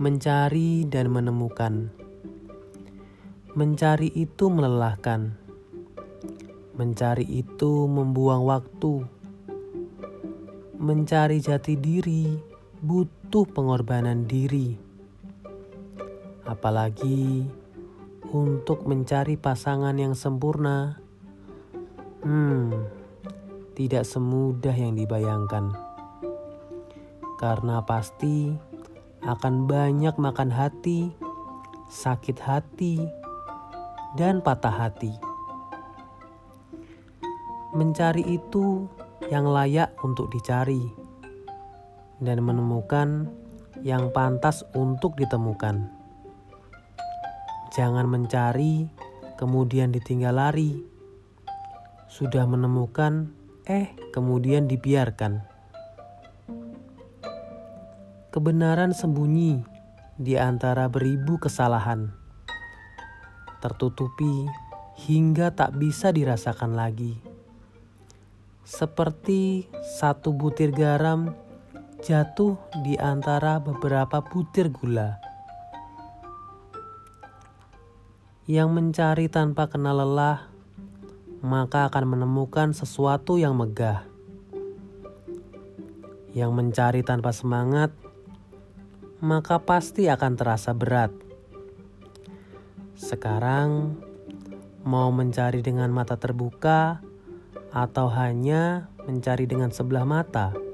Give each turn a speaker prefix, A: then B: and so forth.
A: Mencari dan menemukan. Mencari itu melelahkan. Mencari itu membuang waktu. Mencari jati diri butuh pengorbanan diri. Apalagi untuk mencari pasangan yang sempurna. Hmm, tidak semudah yang dibayangkan. Karena pasti akan banyak makan hati, sakit hati, dan patah hati. Mencari itu yang layak untuk dicari, dan menemukan yang pantas untuk ditemukan. Jangan mencari, kemudian ditinggal lari. Sudah menemukan, eh, kemudian dibiarkan. Kebenaran sembunyi di antara beribu kesalahan, tertutupi hingga tak bisa dirasakan lagi. Seperti satu butir garam jatuh di antara beberapa butir gula. Yang mencari tanpa kenal lelah, maka akan menemukan sesuatu yang megah. Yang mencari tanpa semangat, maka pasti akan terasa berat. Sekarang, mau mencari dengan mata terbuka atau hanya mencari dengan sebelah mata?